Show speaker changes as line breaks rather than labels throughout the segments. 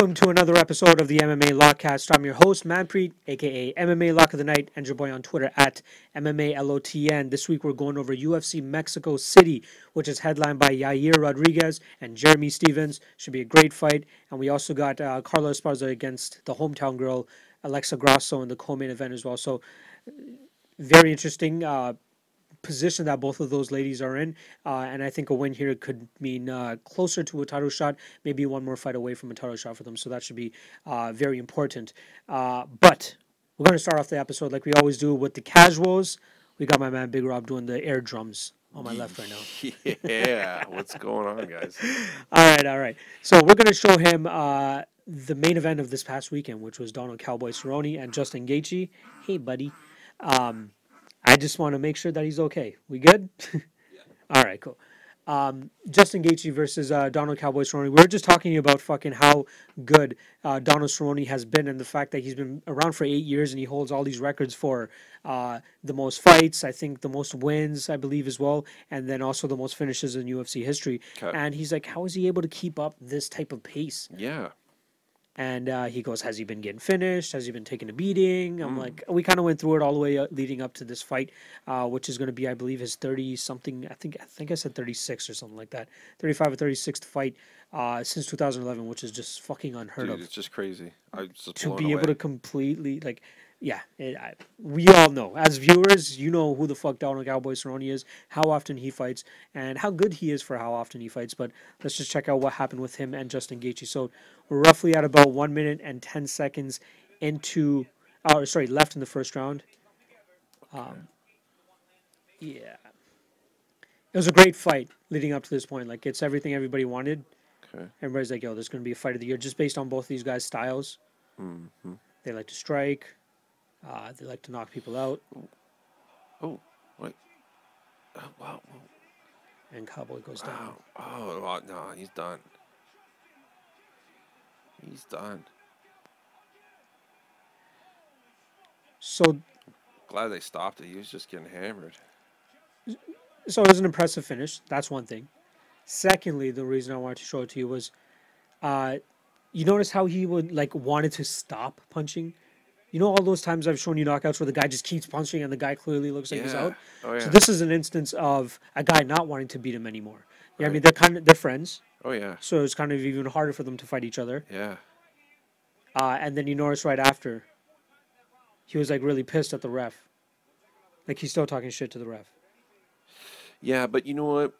welcome to another episode of the MMA Lockcast. I'm your host, Manpreet, aka MMA Lock of the Night, and your boy on Twitter at MMALOTN. This week we're going over UFC Mexico City, which is headlined by Yair Rodriguez and Jeremy Stephens. Should be a great fight. And we also got uh, Carla Esparza against the hometown girl, Alexa Grasso, in the co main event as well. So, very interesting. Uh, position that both of those ladies are in. Uh, and I think a win here could mean uh, closer to a title shot, maybe one more fight away from a title shot for them. So that should be uh, very important. Uh, but we're going to start off the episode like we always do with the casuals. We got my man Big Rob doing the air drums on my left right now.
yeah, what's going on, guys?
all right, all right. So we're going to show him uh, the main event of this past weekend, which was Donald Cowboy Cerrone and Justin Gaethje. Hey, buddy. Um, I just want to make sure that he's okay. We good? All right, cool. Um, Justin Gaethje versus uh, Donald Cowboy Cerrone. We were just talking about fucking how good uh, Donald Cerrone has been, and the fact that he's been around for eight years and he holds all these records for uh, the most fights, I think the most wins, I believe as well, and then also the most finishes in UFC history.
Okay.
And he's like, how is he able to keep up this type of pace?
Yeah,
And uh, he goes, Has he been getting finished? Has he been taking a beating? I'm like, We kind of went through it all the way uh, leading up to this fight, uh, which is going to be, I believe, his 30 something. I think I think I said 36 or something like that. 35 or 36th fight uh, since 2011, which is just fucking unheard
dude,
of.
it's just crazy. I was just
To be
away.
able to completely, like, yeah, it, I, we all know. As viewers, you know who the fuck Donald Cowboy Cerrone is, how often he fights, and how good he is for how often he fights. But let's just check out what happened with him and Justin Gaethje. So we're roughly at about one minute and ten seconds into, oh, sorry, left in the first round. Um, yeah, it was a great fight leading up to this point. Like it's everything everybody wanted.
Okay.
Everybody's like, "Yo, there's going to be a fight of the year," just based on both these guys' styles.
Mhm.
They like to strike. Uh, they like to knock people out.
Oh, wait. Oh, wow.
And Cowboy goes down.
Wow. Oh, no, he's done. He's done.
So,
Glad they stopped it. He was just getting hammered.
so it was an impressive finish. That's one thing. Secondly, the reason I wanted to show it to you was, uh, you notice how he would like wanted to stop punching. You know all those times I've shown you knockouts where the guy just keeps punching and the guy clearly looks like he's out.
Oh, yeah.
So this is an instance of a guy not wanting to beat him anymore. Yeah, I mean they're kind of they're friends,
Oh, yeah.
so it's kind of even harder for them to fight each other.
Yeah.
Uh, and then you notice right after, he was like really pissed at the ref. Like he's still talking shit to the ref.
Yeah, but you know what?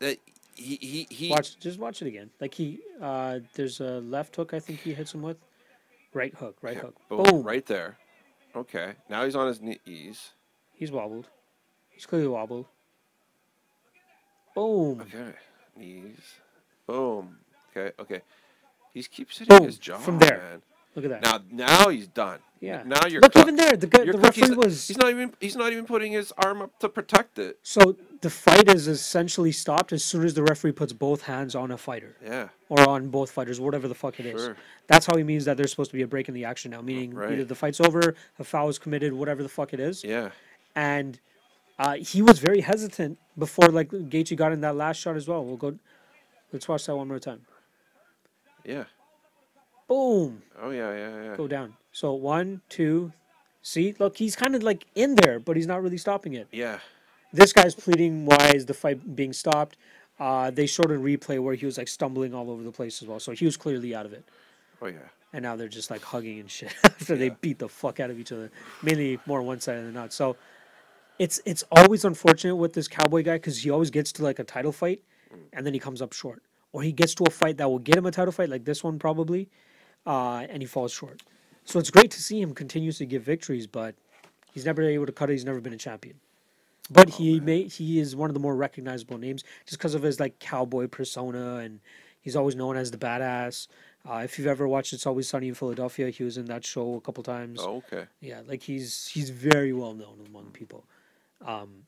That he he he.
Watch, just watch it again. Like he, uh, there's a left hook. I think he hits him with, right hook, right
Yeah,
hook.
boom,
Boom.
Right there. Okay. Now he's on his knees.
He's wobbled. He's clearly wobbled. Boom.
Okay. Knees. Boom. Okay. Okay. He keeps hitting
Boom,
his jaw.
from there.
Man.
Look at that.
Now, now he's done.
yeah.
Now you're
Look,
cooked.
even there, the guy, the
cooked.
referee
He's,
was.
he's not even. He's not even putting his arm up to protect it.
So the fight is essentially stopped as soon as the referee puts both hands on a fighter
Yeah.
or on both fighters, whatever the fuck it is.
Sure.
That's how he means that there's supposed to be a break in the action now, meaning either the fight's over, a foul is committed, whatever the fuck it is.
Yeah.
and uh, he was very hesitant before like Gaethje got in that last shot as well. We'll go. Let's watch that one more time.
Yeah.
Boom,
Oh yeah. Yeah. Yeah.
go down. So one, two. See, look, he's kind of like in there, but he's not really stopping it.
Yeah.
This guy's pleading why is the fight being stopped. Uh, they showed a replay where he was like stumbling all over the place as well, so he was clearly out of it.
Oh yeah.
And now they're just like hugging and shit after they beat the fuck out of each other, mainly more one side than not. So it's it's always unfortunate with this cowboy guy because he always gets to like a title fight and then he comes up short, or he gets to a fight that will get him a title fight like this one probably, uh, and he falls short. So it's great to see him continuously get victories, but he's never able to cut it. He's never been a champion. But he may he is one of the more recognizable names just because of his like cowboy persona and he's always known as the badass. Uh, if you've ever watched It's Always Sunny in Philadelphia, he was in that show a couple times.
Oh, okay.
Yeah, like he's he's very well known among people. Um,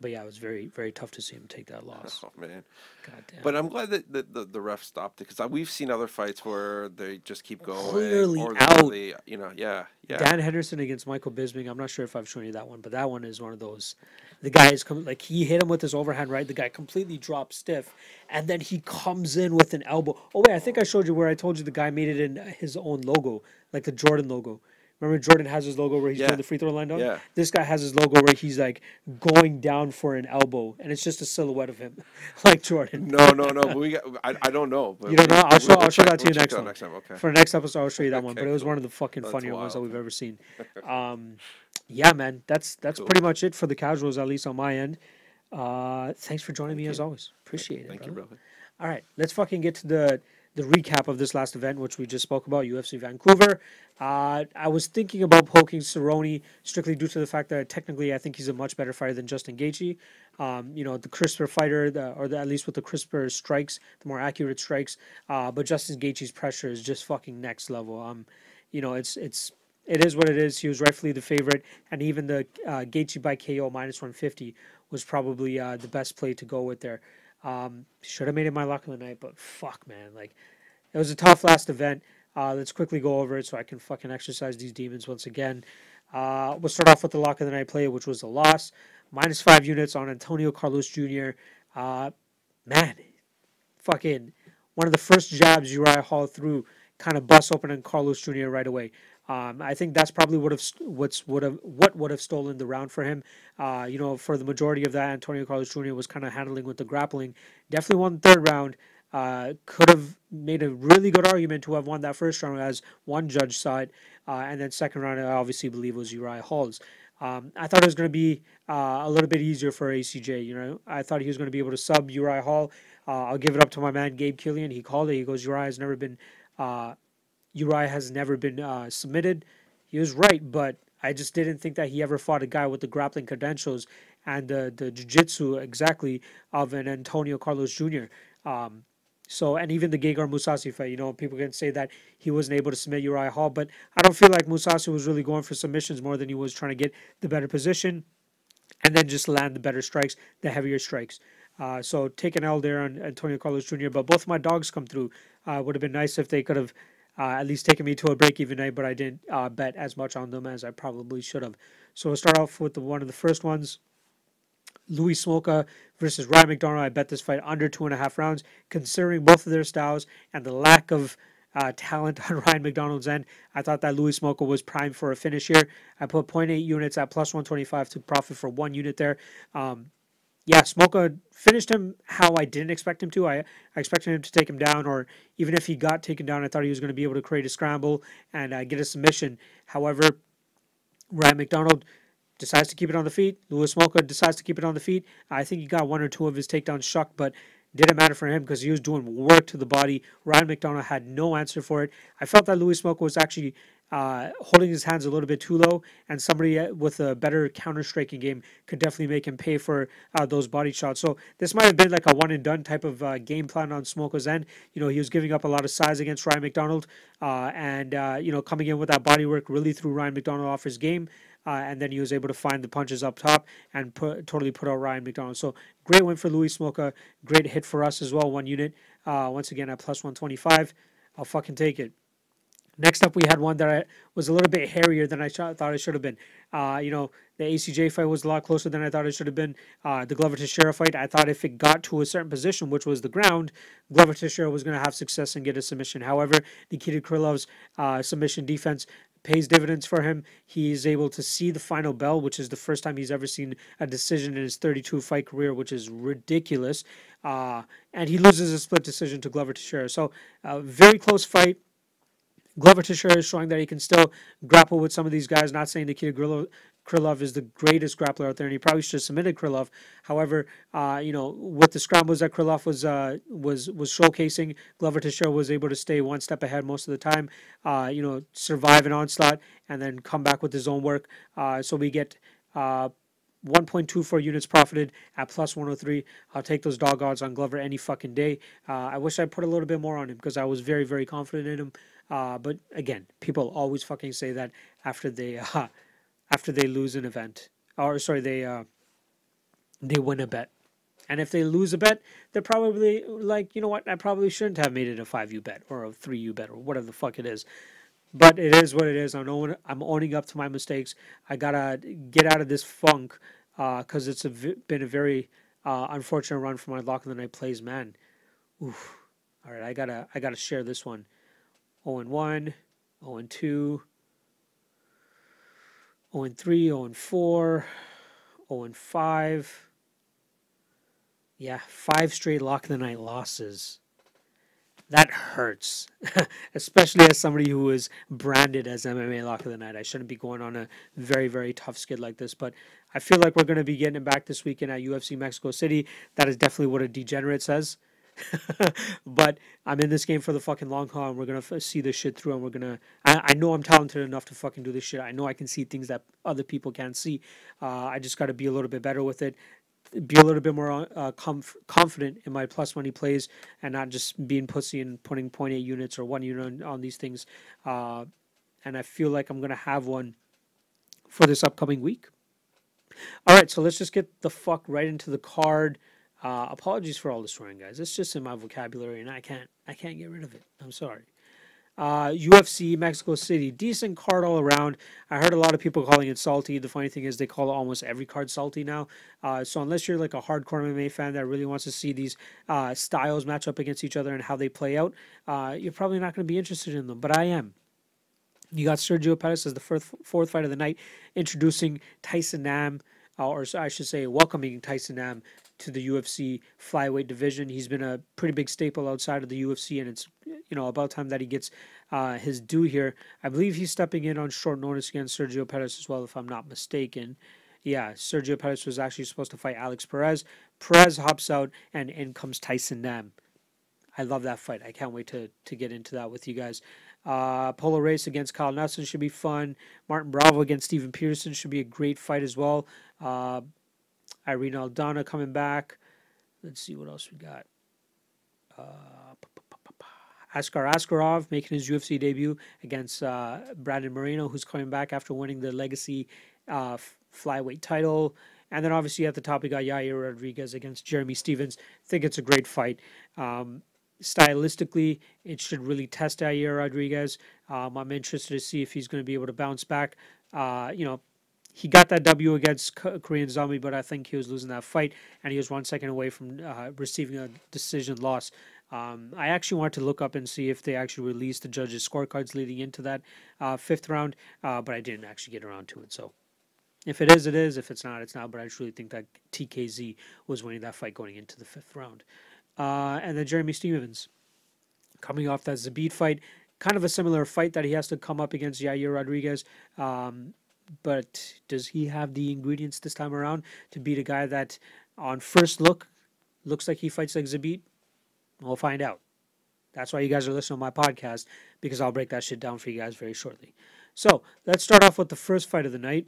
but yeah, it was very very tough to see him take that loss.
Oh man.
God damn.
But I'm glad that the, the, the ref stopped it because we've seen other fights where they just keep going.
Clearly out.
they- you know, yeah, yeah.
Dan Henderson against Michael Bisping. I'm not sure if I've shown you that one, but that one is one of those. The guy is com- like he hit him with his overhand right. The guy completely dropped stiff, and then he comes in with an elbow. Oh wait, I think I showed you where I told you the guy made it in his own logo, like the Jordan logo. Remember Jordan has his logo where he's
Yeah.
doing the free throw line down.
Yeah.
This guy has his logo where he's like going down for an elbow, and it's just a silhouette of him, like Jordan.
No, no, no. But we got. I, I don't know. But
You don't
we-
know? I'll show.
we'll
I'll show
check-
that to
we'll
you next time.
Next time, okay.
For the next episode, I'll show you that one. But it was
cool.
one of the fucking
That's
funnier ones that we've ever seen. Um, yeah, man, that's that's
Cool.
pretty much it for the casuals, at least on my end. Uh, thanks for joining me as always. Appreciate it.
Thank you,
brother. All right, let's fucking get to the the recap of this last event, which we just spoke about, UFC Vancouver. Uh, I was thinking about poking Cerrone strictly due to the fact that technically I think he's a much better fighter than Justin Gaethje. Um, you know, the crisper fighter, the, or the, at least with the crisper strikes, the more accurate strikes. Uh, but Justin Gaethje's pressure is just fucking next level. Um, you know, it's it's it is what it is. He was rightfully the favorite, and even the uh, Gaethje by KO minus one fifty was probably uh, the best play to go with there. Um, should have made it my lock of the night, but fuck, man, like it was a tough last event. Uh, let's quickly go over it so I can fucking exercise these demons once again. Uh, we'll start off with the lock of the night play, which was a loss, minus five units on Antonio Carlos Jr. Uh, man, fucking one of the first jabs Uriah Hall threw kind of bust open on Carlos Jr. right away. Um, I think that's probably would have what's would have what would have stolen the round for him. Uh, you know, for the majority of that, Antonio Carlos Jr. was kind of handling with the grappling. Definitely won the third round. Uh, could have made a really good argument to have won that first round, as one judge saw it, uh, and then second round, I obviously believe was Uriah Hall's. Um, I thought it was going to be uh, a little bit easier for ACJ. You know, I thought he was going to be able to sub Uriah Hall. Uh, I'll give it up to my man Gabe Killian. He called it. He goes, Uriah has never been, uh, Uriah has never been uh, submitted. He was right, but I just didn't think that he ever fought a guy with the grappling credentials and the the jiu-jitsu exactly of an Antonio Carlos Jr. Um, so, and even the Gegard Mousasi fight, you know, people can say that he wasn't able to submit Uriah Hall, but I don't feel like Mousasi was really going for submissions more than he was trying to get the better position and then just land the better strikes, the heavier strikes. Uh, so take an L there on Antonio Carlos Jr. But both my dogs come through. Uh, would have been nice if they could have uh, at least taking me to a break even night, but I didn't uh, bet as much on them as I probably should have. So we'll start off with the one of the first ones. Louis Smolka versus Ryan MacDonald. I bet this fight under two and a half rounds, considering both of their styles and the lack of uh, talent on Ryan MacDonald's end. I thought that Louis Smolka was primed for a finish here. I put 0.8 units at plus 125 to profit for one unit there. Um, yeah, Smolka finished him how I didn't expect him to. I, I expected him to take him down, or even if he got taken down, I thought he was going to be able to create a scramble and uh, get a submission. However, Ryan MacDonald decides to keep it on the feet. Louis Smolka decides to keep it on the feet. I think he got one or two of his takedowns shucked, but didn't matter for him because he was doing work to the body. Ryan MacDonald had no answer for it. I felt that Louis Smolka was actually uh, holding his hands a little bit too low, and somebody uh, with a better counter striking game could definitely make him pay for uh, those body shots. So this might have been like a one and done type of uh, game plan on Smolka's end. You know, he was giving up a lot of size against Ryan MacDonald, uh, and uh, you know, coming in with that body work really threw Ryan MacDonald off his game. Uh, and then he was able to find the punches up top and put, totally put out Ryan MacDonald. So great win for Louis Smolka. Great hit for us as well. One unit. Uh, once again at plus 125. I'll fucking take it. Next up, we had one that I, was a little bit hairier than I sh- thought it should have been. Uh, you know, the ACJ fight was a lot closer than I thought it should have been. Uh, the Glover Teixeira fight, I thought if it got to a certain position, which was the ground, Glover Teixeira was going to have success and get a submission. However, Nikita Krylov's uh, submission defense pays dividends for him. He is able to see the final bell, which is the first time he's ever seen a decision in his 32 fight career, which is ridiculous. Uh, and he loses a split decision to Glover Teixeira. So, uh, very close fight. Glover Teixeira is showing that he can still grapple with some of these guys. Not saying Nikita Krylov, Krylov is the greatest grappler out there, and he probably should have submitted Krylov. However, uh, you know, with the scrambles that Krylov was uh, was was showcasing, Glover Teixeira was able to stay one step ahead most of the time. Uh, you know, survive an onslaught and then come back with his own work. Uh, so we get. Uh, 1.24 units profited at plus 103. I'll take those dog odds on Glover any fucking day. Uh, I wish I put a little bit more on him because I was very, very confident in him. But again, people always fucking say that after they after they lose an event, or sorry, they uh, they win a bet. And if they lose a bet, they're probably like, you know what, I probably shouldn't have made it a 5U bet or a 3U bet or whatever the fuck it is. But it is what it is. I'm owning, I'm owning up to my mistakes. I gotta get out of this funk because uh, it's been a very uh, unfortunate run for my lock of the night plays. Man, Oof. all right, I gotta I gotta share this one. 0 and 1, 0 and 2, 0 and 3, 0 and 4, 0 and 5. Yeah, five straight lock of the night losses. That hurts, especially as somebody who is branded as MMA lock of the night. I shouldn't be going on a very, very tough skid like this, but I feel like we're going to be getting it back this weekend at UFC Mexico City. That is definitely what a degenerate says. but I'm in this game for the fucking long haul, and we're gonna f- see this shit through. And we're gonna. I, I know I'm talented enough to fucking do this shit. I know I can see things that other people can't see. Uh, I just got to be a little bit better with it. Be a little bit more uh, comf- confident in my plus money plays, and not just being pussy and putting 0.8 units or one unit on, on these things. Uh, and I feel like I'm gonna have one for this upcoming week. All right, so let's just get the fuck right into the card. Uh, apologies for all the swearing, guys. It's just in my vocabulary, and I can't I can't get rid of it. I'm sorry. Uh, UFC Mexico City, decent card all around. I heard a lot of people calling it salty. The funny thing is, they call almost every card salty now. Uh, so unless you're like a hardcore MMA fan that really wants to see these uh, styles match up against each other and how they play out, uh, you're probably not going to be interested in them. But I am. You got Sergio Pettis as the fourth, fourth fight of the night, introducing Tyson Nam, or I should say, welcoming Tyson Nam to the UFC flyweight division. He's been a pretty big staple outside of the UFC, and it's you know about time that he gets uh, his due here. I believe he's stepping in on short notice against Sergio Pettis as well, if I'm not mistaken. Yeah, Sergio Pettis was actually supposed to fight Alex Perez. Perez hops out, and in comes Tyson Nam. I love that fight. I can't wait to to get into that with you guys. Uh, Polo Reyes against Kyle Nelson should be fun. Martin Bravo against Steven Peterson should be a great fight as well. Uh, Irene Aldana coming back. Let's see what else we got. Uh, Askar Askarov making his UFC debut against uh, Brandon Moreno, who's coming back after winning the Legacy uh, flyweight title. And then obviously at the top, we got Yair Rodriguez against Jeremy Stephens. I think it's a great fight. Um, stylistically, it should really test Yair Rodriguez. Um, I'm interested to see if he's going to be able to bounce back. Uh, you know, he got that W against Korean Zombie, but I think he was losing that fight, and he was one second away from uh, receiving a decision loss. Um, I actually wanted to look up and see if they actually released the judges' scorecards leading into that uh, fifth round, uh, but I didn't actually get around to it. So, if it is, it is. If it's not, it's not. But I truly think that TKZ was winning that fight going into the fifth round. Uh, and then Jeremy Stephens, coming off that Zabit fight, kind of a similar fight that he has to come up against Yair Rodriguez. Um, but does he have the ingredients this time around to beat a guy that, on first look, looks like he fights like Zabit? We'll find out. That's why you guys are listening to my podcast because I'll break that shit down for you guys very shortly. So let's start off with the first fight of the night.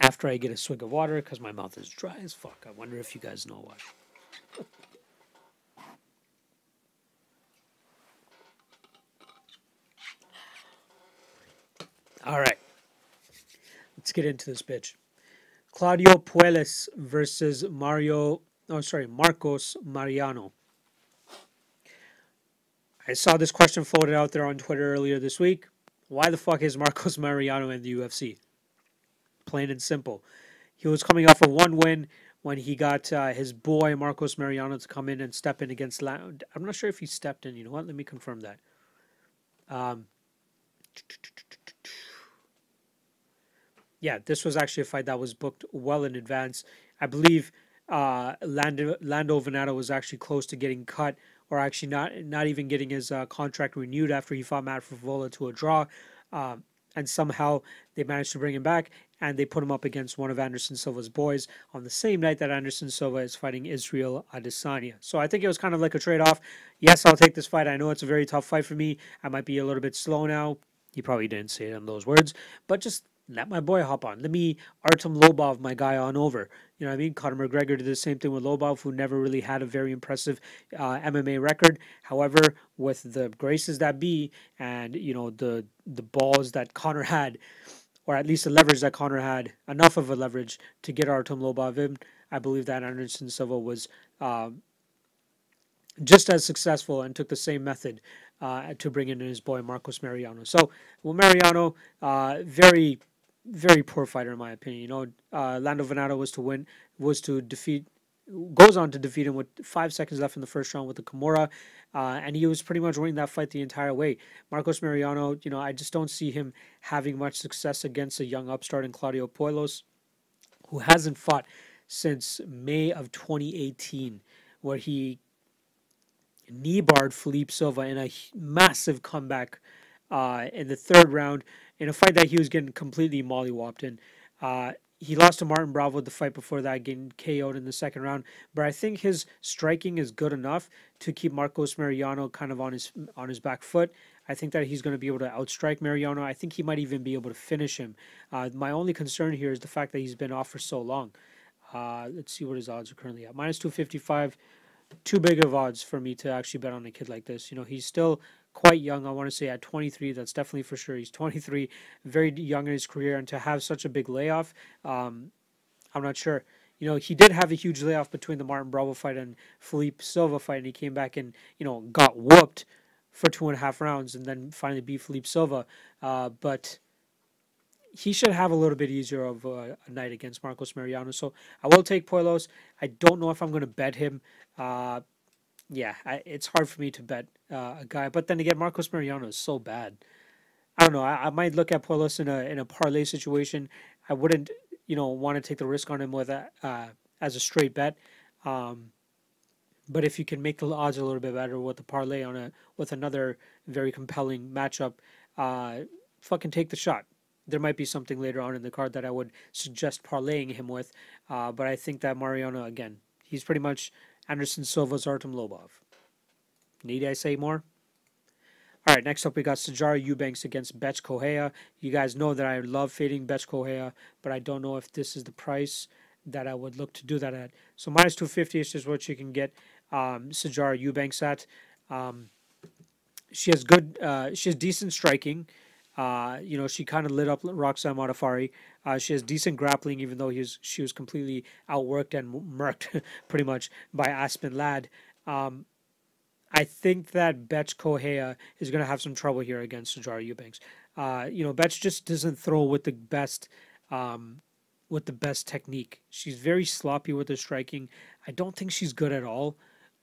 After I get a swig of water because my mouth is dry as fuck. I wonder if you guys know why. All right. Let's get into this bitch. Claudio Puelles versus Mario. Oh, sorry, Marcos Mariano. I saw this question floated out there on Twitter earlier this week. Why the fuck is Marcos Mariano in the UFC? Plain and simple. He was coming off of one win when he got uh, his boy Marcos Mariano to come in and step in against. La- I'm not sure if he stepped in. You know what? Let me confirm that. Um, yeah, this was actually a fight that was booked well in advance. I believe uh, Lando, Lando was actually close to getting cut, or actually not not even getting his uh, contract renewed after he fought Matt Frevola to a draw. Um, and somehow they managed to bring him back, and they put him up against one of Anderson Silva's boys on the same night that Anderson Silva is fighting Israel Adesanya. So I think it was kind of like a trade-off. Yes, I'll take this fight. I know it's a very tough fight for me. I might be a little bit slow now. He probably didn't say it in those words, but just let my boy hop on. Let me Artem Lobov, my guy, on over. You know what I mean? Conor McGregor did the same thing with Lobov, who never really had a very impressive uh, MMA record. However, with the graces that be, and you know the the balls that Conor had, or at least the leverage that Conor had, enough of a leverage to get Artem Lobov in. I believe that Anderson Silva was um, just as successful and took the same method uh, to bring in his boy Marcos Mariano. So, well, Mariano, uh, very, very poor fighter in my opinion. You know, uh, Lando Vannata was to win, was to defeat, goes on to defeat him with five seconds left in the first round with the Kimura, uh, and he was pretty much winning that fight the entire way. Marcos Mariano, you know, I just don't see him having much success against a young upstart in Claudio Puelles, who hasn't fought since May of 2018, where he knee barred Felipe Silva in a massive comeback uh, in the third round in a fight that he was getting completely mollywopped in. Uh, he lost to Martin Bravo the fight before that, getting KO'd in the second round. But I think his striking is good enough to keep Marcos Mariano kind of on his on his back foot. I think that he's going to be able to outstrike Mariano. I think he might even be able to finish him. Uh, my only concern here is the fact that he's been off for so long. Uh, let's see what his odds are currently at. Minus 255 too big of odds for me to actually bet on a kid like this. You know, he's still quite young. I want to say at 23, that's definitely for sure. He's 23, very young in his career, and to have such a big layoff, um, I'm not sure. You know, he did have a huge layoff between the Martin Bravo fight and Felipe Silva fight, and he came back and you know got whooped for two and a half rounds, and then finally beat Felipe Silva. Uh, but he should have a little bit easier of a, a, night against Marcos Mariano. So I will take Puelles. I don't know if I'm going to bet him. Uh, yeah, I, it's hard for me to bet uh, a guy. But then again, Marcos Mariano is so bad. I don't know. I, I might look at Puelles in a in a parlay situation. I wouldn't, you know, want to take the risk on him with a uh, as a straight bet. Um, but if you can make the odds a little bit better with the parlay on a with another very compelling matchup, uh, fucking take the shot there might be something later on in the card that I would suggest parlaying him with. Uh, but I think that Mariano, again, he's pretty much Anderson Silva's Artem Lobov. Need I say more? All right, next up we got Sijara Eubanks against Bethe Correia. You guys know that I love fading Bethe Correia, but I don't know if this is the price that I would look to do that at. So minus 250 is just what you can get um, Sijara Eubanks at. Um, she has good, uh, she has decent striking. Uh, you know, she kind of lit up Roxanne Modafferi. Uh, she has decent grappling, even though he was, she was completely outworked and murked pretty much by Aspen Ladd. Um, I think that Bethe Correia is going to have some trouble here against Sijara Eubanks. Uh, you know, Bethe just doesn't throw with the best, um, with the best technique. She's very sloppy with her striking. I don't think she's good at all.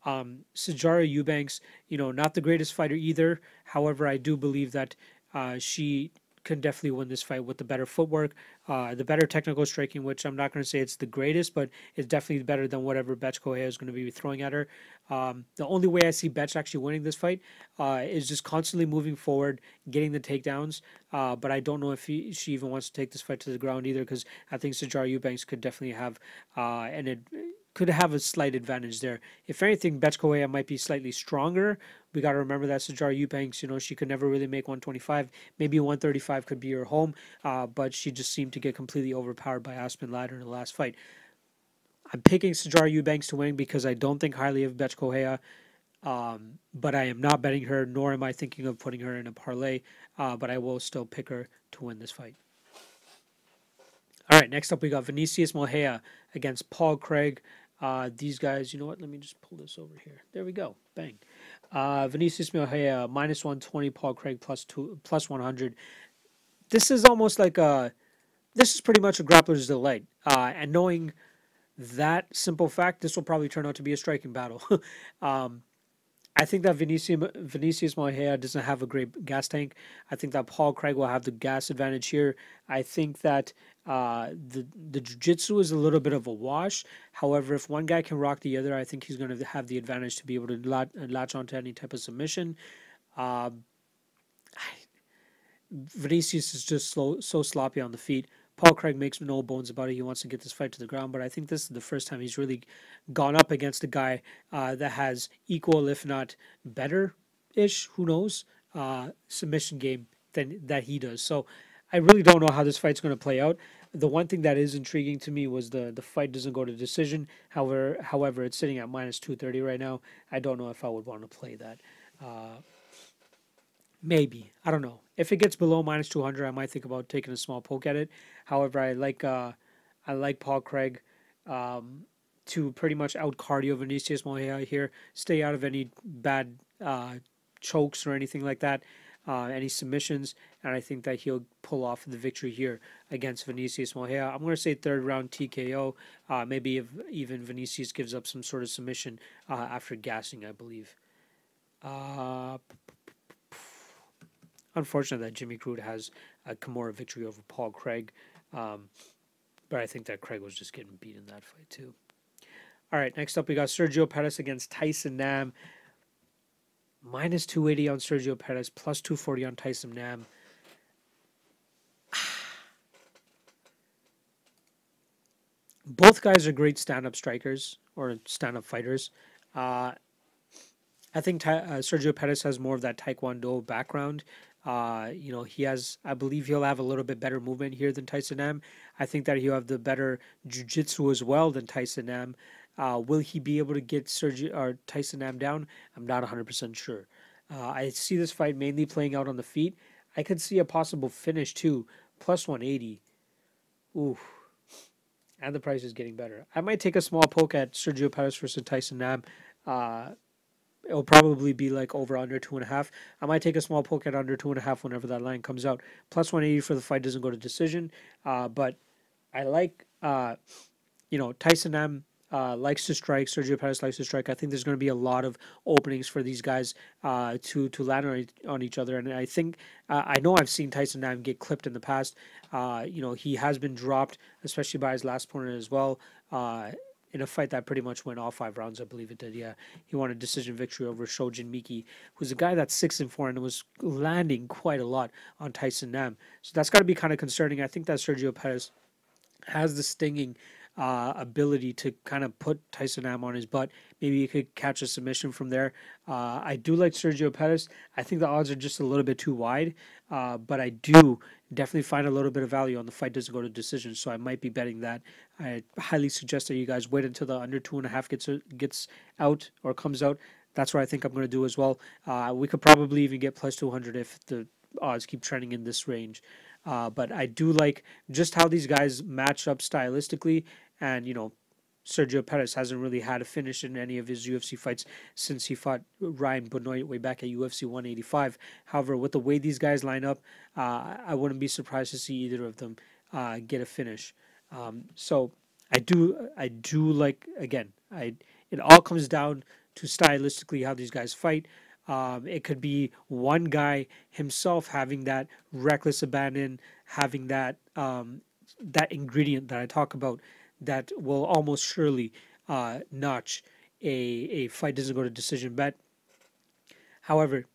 Um, Sijara Eubanks, you know, not the greatest fighter either. However, I do believe that uh, she can definitely win this fight with the better footwork, uh, the better technical striking, which I'm not going to say it's the greatest, but it's definitely better than whatever Bethe Correia is going to be throwing at her. Um, the only way I see Bethe actually winning this fight uh, is just constantly moving forward, getting the takedowns. Uh, but I don't know if he, she even wants to take this fight to the ground either, because I think Sijara Eubanks could definitely have uh, an could have a slight advantage there. If anything, Correia might be slightly stronger. We got to remember that Sijara Eubanks, you know, she could never really make 125. Maybe 135 could be her home, uh, but she just seemed to get completely overpowered by Aspen Ladd in the last fight. I'm picking Sijara Eubanks to win because I don't think highly of Correia. Um, but I am not betting her, nor am I thinking of putting her in a parlay. Uh, but I will still pick her to win this fight. All right, next up we got Vinicius Moreira against Paul Craig. Uh, these guys, you know what? Let me just pull this over here. There we go. Bang. Uh, Vinicius Moreira, minus 120. Paul Craig, plus, two, plus 100. This is almost like a. This is pretty much a grappler's delight. Uh, and knowing that simple fact, this will probably turn out to be a striking battle. um, I think that Vinicius, Vinicius doesn't have a great gas tank. I think that Paul Craig will have the gas advantage here. I think that uh, the the jiu-jitsu is a little bit of a wash. However, if one guy can rock the other, I think he's going to have the advantage to be able to latch, latch onto any type of submission. Uh, Vinicius is just slow, so sloppy on the feet. Paul Craig makes no bones about it. He wants to get this fight to the ground, but I think this is the first time he's really gone up against a guy uh, that has equal, if not better, ish, who knows, uh, submission game than that he does. So I really don't know how this fight's going to play out. The one thing that is intriguing to me was the the fight doesn't go to decision. However, however, it's sitting at minus two thirty right now. I don't know if I would want to play that. Uh, maybe I don't know. If it gets below minus 200, I might think about taking a small poke at it. However, I like uh, I like Paul Craig um, to pretty much out cardio Vinicius Moreira here. Stay out of any bad uh, chokes or anything like that, uh, any submissions, and I think that he'll pull off the victory here against Vinicius Moreira. I'm going to say third round TKO. Uh, maybe if even Vinicius gives up some sort of submission uh, after gassing, I believe. Unfortunate that Jimmy Crute has a Kimura victory over Paul Craig. Um, but I think that Craig was just getting beat in that fight too. All right, next up we got Sergio Pettis against Tyson Nam. Minus 280 on Sergio Pettis, plus 240 on Tyson Nam. Both guys are great stand-up strikers or stand-up fighters. Uh, I think uh, Sergio Pettis has more of that Taekwondo background. Uh, you know, he has, I believe he'll have a little bit better movement here than Tyson Nam. I think that he'll have the better jiu-jitsu as well than Tyson Nam. Uh, will he be able to get Sergio or Tyson Nam down? I'm not 100% sure. Uh, I see this fight mainly playing out on the feet. I could see a possible finish too, plus 180. Ooh. And the price is getting better. I might take a small poke at Sergio Pettis versus Tyson Nam. Uh, it'll probably be like over under two and a half. I might take a small poke at under two and a half whenever that line comes out. Plus 180 for the fight doesn't go to decision. Uh, but I like, uh, you know, Tyson Nam uh, likes to strike. Sergio Pettis likes to strike. I think there's going to be a lot of openings for these guys uh, to to land on, on each other. And I think uh, I know I've seen Tyson Nam get clipped in the past. Uh, you know he has been dropped, especially by his last opponent as well. In a fight that pretty much went all five rounds, I believe it did. Yeah, he won a decision victory over Shojin Miki, who's a guy that's six and four and was landing quite a lot on Tyson Nam. So that's got to be kind of concerning. I think that Sergio Pettis has the stinging uh, ability to kind of put Tyson Nam on his butt. Maybe he could catch a submission from there. Uh, I do like Sergio Pettis. I think the odds are just a little bit too wide, uh, but I do definitely find a little bit of value on the fight doesn't go to decision. So I might be betting that. I highly suggest that you guys wait until the under two and a half gets gets out or comes out. That's what I think I'm going to do as well. Uh, we could probably even get plus 200 if the odds keep trending in this range. Uh, but I do like just how these guys match up stylistically and, you know, Sergio Pettis hasn't really had a finish in any of his UFC fights since he fought Ryan Benoit way back at UFC 185. However, with the way these guys line up, uh, I wouldn't be surprised to see either of them uh, get a finish. Um, so I do, I do like again. I it all comes down to stylistically how these guys fight. Um, it could be one guy himself having that reckless abandon, having that um, that ingredient that I talk about that will almost surely uh, notch a, a fight doesn't go to decision bet. However,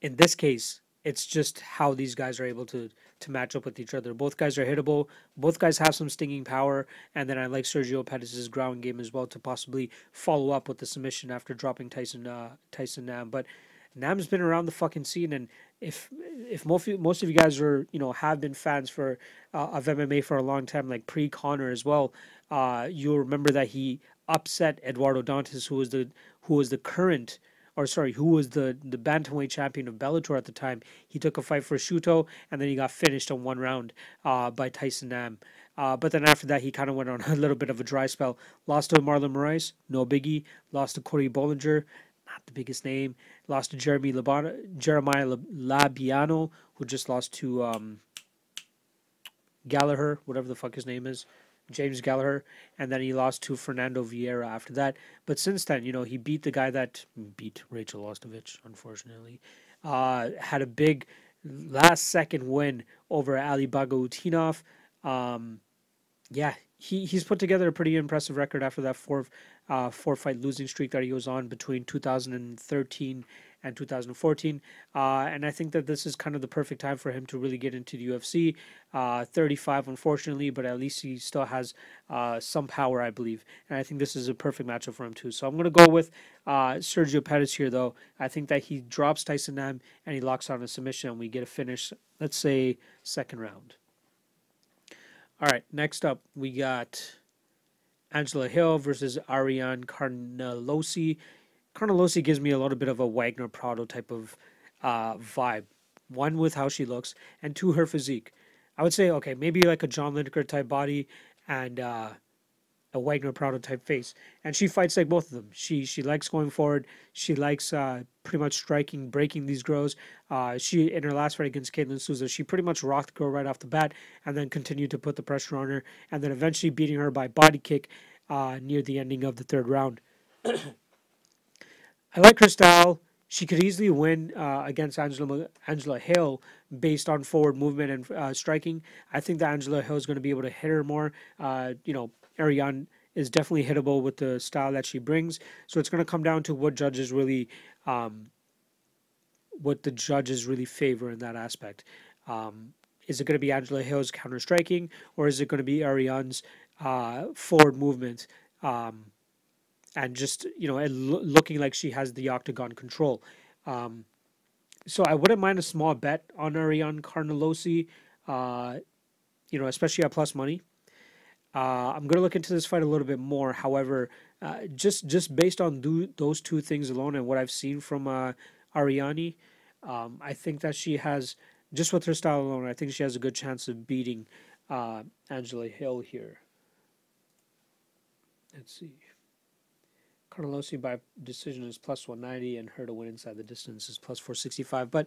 in this case, it's just how these guys are able to to match up with each other. Both guys are hittable. Both guys have some stinging power, and then I like Sergio Pettis' ground game as well to possibly follow up with the submission after dropping Tyson uh, Tyson Nam. But Nam's been around the fucking scene, and if if most of, most of you guys are you know have been fans for uh, of MMA for a long time, like pre Conor as well, uh, you'll remember that he upset Eduardo Dantas, who was the who was the current or sorry, who was the the bantamweight champion of Bellator at the time. He took a fight for Shooto, and then he got finished on one round uh, by Tyson Nam. Uh, but then after that, he kind of went on a little bit of a dry spell. Lost to Marlon Moraes, no biggie. Lost to Corey Bollinger, not the biggest name. Lost to Jeremy Labano, Jeremiah Labiano, who just lost to um, Gallagher, whatever the fuck his name is. James Gallagher, and then he lost to Fernando Vieira after that. But since then, you know, he beat the guy that beat Rachel Ostovich, unfortunately. Uh, had a big last second win over Ali Bagautinov. Um, yeah, he, he's put together a pretty impressive record after that four uh, four fight losing streak that he was on between 2013 and 2014. Uh, and I think that this is kind of the perfect time for him to really get into the UFC. Uh, 35, unfortunately, but at least he still has uh, some power, I believe. And I think this is a perfect matchup for him, too. So I'm going to go with uh, Sergio Pettis here, though. I think that he drops Tyson Nam and he locks on a submission, and we get a finish, let's say, second round. All right, next up, we got Angela Hill versus Ariane Carnelossi. Carnelossi gives me a little bit of a Wagner Prado type of uh, vibe. One with how she looks, and two her physique. I would say okay, maybe like a John Lineker type body, and uh, a Wagner Prado type face, and she fights like both of them. She she likes going forward. She likes uh, pretty much striking, breaking these girls. Uh, she in her last fight against Caitlin Souza, she pretty much rocked the girl right off the bat, and then continued to put the pressure on her, and then eventually beating her by body kick uh, near the ending of the third round. I like her style. She could easily win uh, against Angela Angela Hill based on forward movement and uh, striking. I think that Angela Hill is going to be able to hit her more. Uh, you know, Ariane is definitely hittable with the style that she brings. So it's going to come down to what judges really, um, what the judges really favor in that aspect. Um, is it going to be Angela Hill's counter striking, or is it going to be Ariane's uh, forward movement? Um, and just you know, lo- looking like she has the octagon control. Um, so I wouldn't mind a small bet on Ariane Carnelossi, uh, you know, especially at plus money. Uh, I'm going to look into this fight a little bit more. However, uh, just just based on do, those two things alone and what I've seen from uh, Ariane, um, I think that she has just with her style alone. I think she has a good chance of beating uh, Angela Hill here. Let's see. Carnelossi by decision is plus 190, and her to win inside the distance is plus 465. But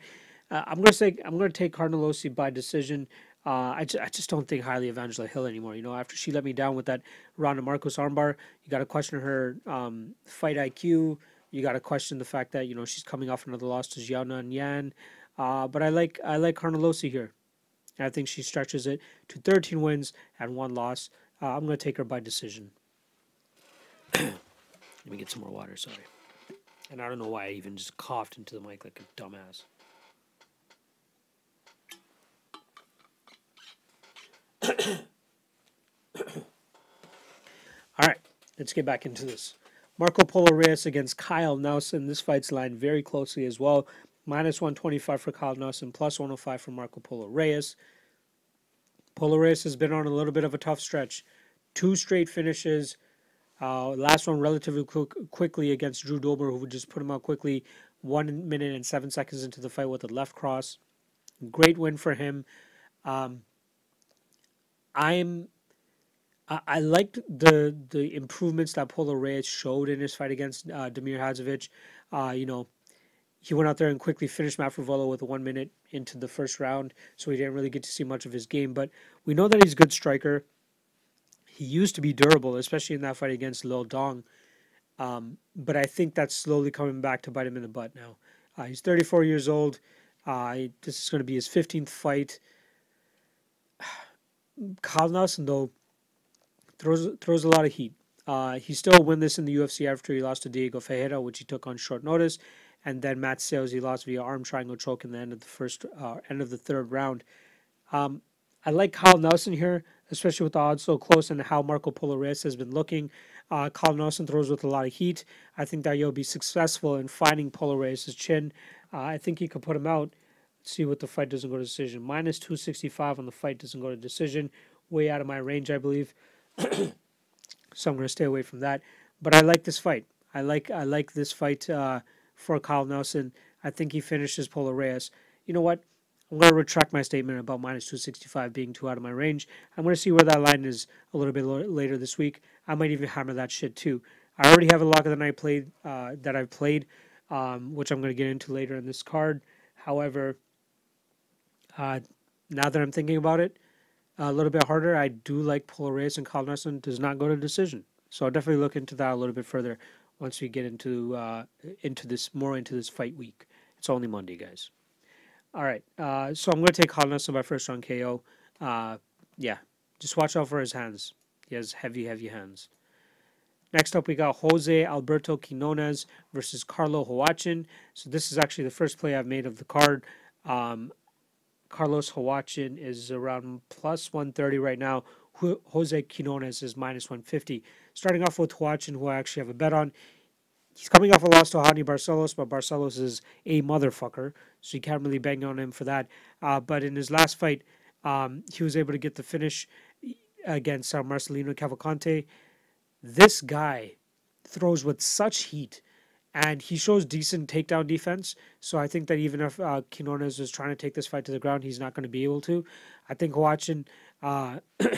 uh, I'm gonna say I'm gonna take Carnelossi by decision. Uh, I, ju- I just don't think highly of Angela Hill anymore. You know, after she let me down with that Randa Markos armbar, you got to question her um, fight IQ. You got to question the fact that you know she's coming off another loss to Xiaonan Yan. Uh, but I like I like Carnelossi here. I think she stretches it to 13 wins and one loss. Uh, I'm going to take her by decision. Let me get some more water. Sorry. And I don't know why I even just coughed into the mic like a dumbass. All right, let's get back into this. Marco Polo Reyes against Kyle Nelson. This fight's lined very closely as well. Minus 125 for Kyle Nelson, plus 105 for Marco Polo Reyes. Polo Reyes has been on a little bit of a tough stretch. Two straight finishes. Uh, last one relatively quick, quickly against Drew Dober, who just put him out quickly, one minute and seven seconds into the fight with a left cross. Great win for him. Um, I'm I, liked the the improvements that Polo Reyes showed in his fight against uh, Damir Hadzovic. Uh, you know, he went out there and quickly finished Matt Frevola with one minute into the first round, so he didn't really get to see much of his game. But we know that he's a good striker. He used to be durable, especially in that fight against Lil Dong. Um, but I think that's slowly coming back to bite him in the butt now. Uh, he's 34 years old. Uh, this is going to be his 15th fight. Kyle Nelson though throws throws a lot of heat. Uh, he still won this in the UFC after he lost to Diego Ferreira, which he took on short notice, and then Matt Sayles he lost via arm triangle choke in the end of the first uh, end of the third round. Um, I like Kyle Nelson here, especially with the odds so close and how Marco Polo Reyes has been looking. Uh, Kyle Nelson throws with a lot of heat. I think that he'll be successful in finding Polo Reyes' chin. Uh, I think he could put him out see what the fight doesn't go to decision. Minus 265 on the fight doesn't go to decision. Way out of my range, I believe. so I'm going to stay away from that. But I like this fight. I like I like this fight uh, for Kyle Nelson. I think he finishes Polo Reyes. You know what? I'm going to retract my statement about minus 265 being too out of my range. I'm going to see where that line is a little bit later this week. I might even hammer that shit too. I already have a lock of the night played uh, that I've played, um, which I'm going to get into later in this card. However, uh, now that I'm thinking about it a little bit harder, I do like Polo Reyes and Kyle Nelson does not go to decision. So I'll definitely look into that a little bit further once we get into uh, into this more into this fight week. It's only Monday, guys. All right, uh, so I'm going to take Kyle Nelson by first round KO. Uh, yeah, just watch out for his hands. He has heavy, heavy hands. Next up, we got Jose Alberto Quinones versus Carlo Huachin. So this is actually the first play I've made of the card. Um, Carlos Huachin is around plus 130 right now. Jose Quinones is minus 150. Starting off with Huachin, who I actually have a bet on. He's coming off a loss to Raoni Barcelos, but Barcelos is a motherfucker, so you can't really bang on him for that. Uh, but in his last fight, um, he was able to get the finish against uh, Marcelino Cavalcante. This guy throws with such heat and he shows decent takedown defense. So I think that even if uh, Quinones is trying to take this fight to the ground, he's not going to be able to. I think Huachin. Uh,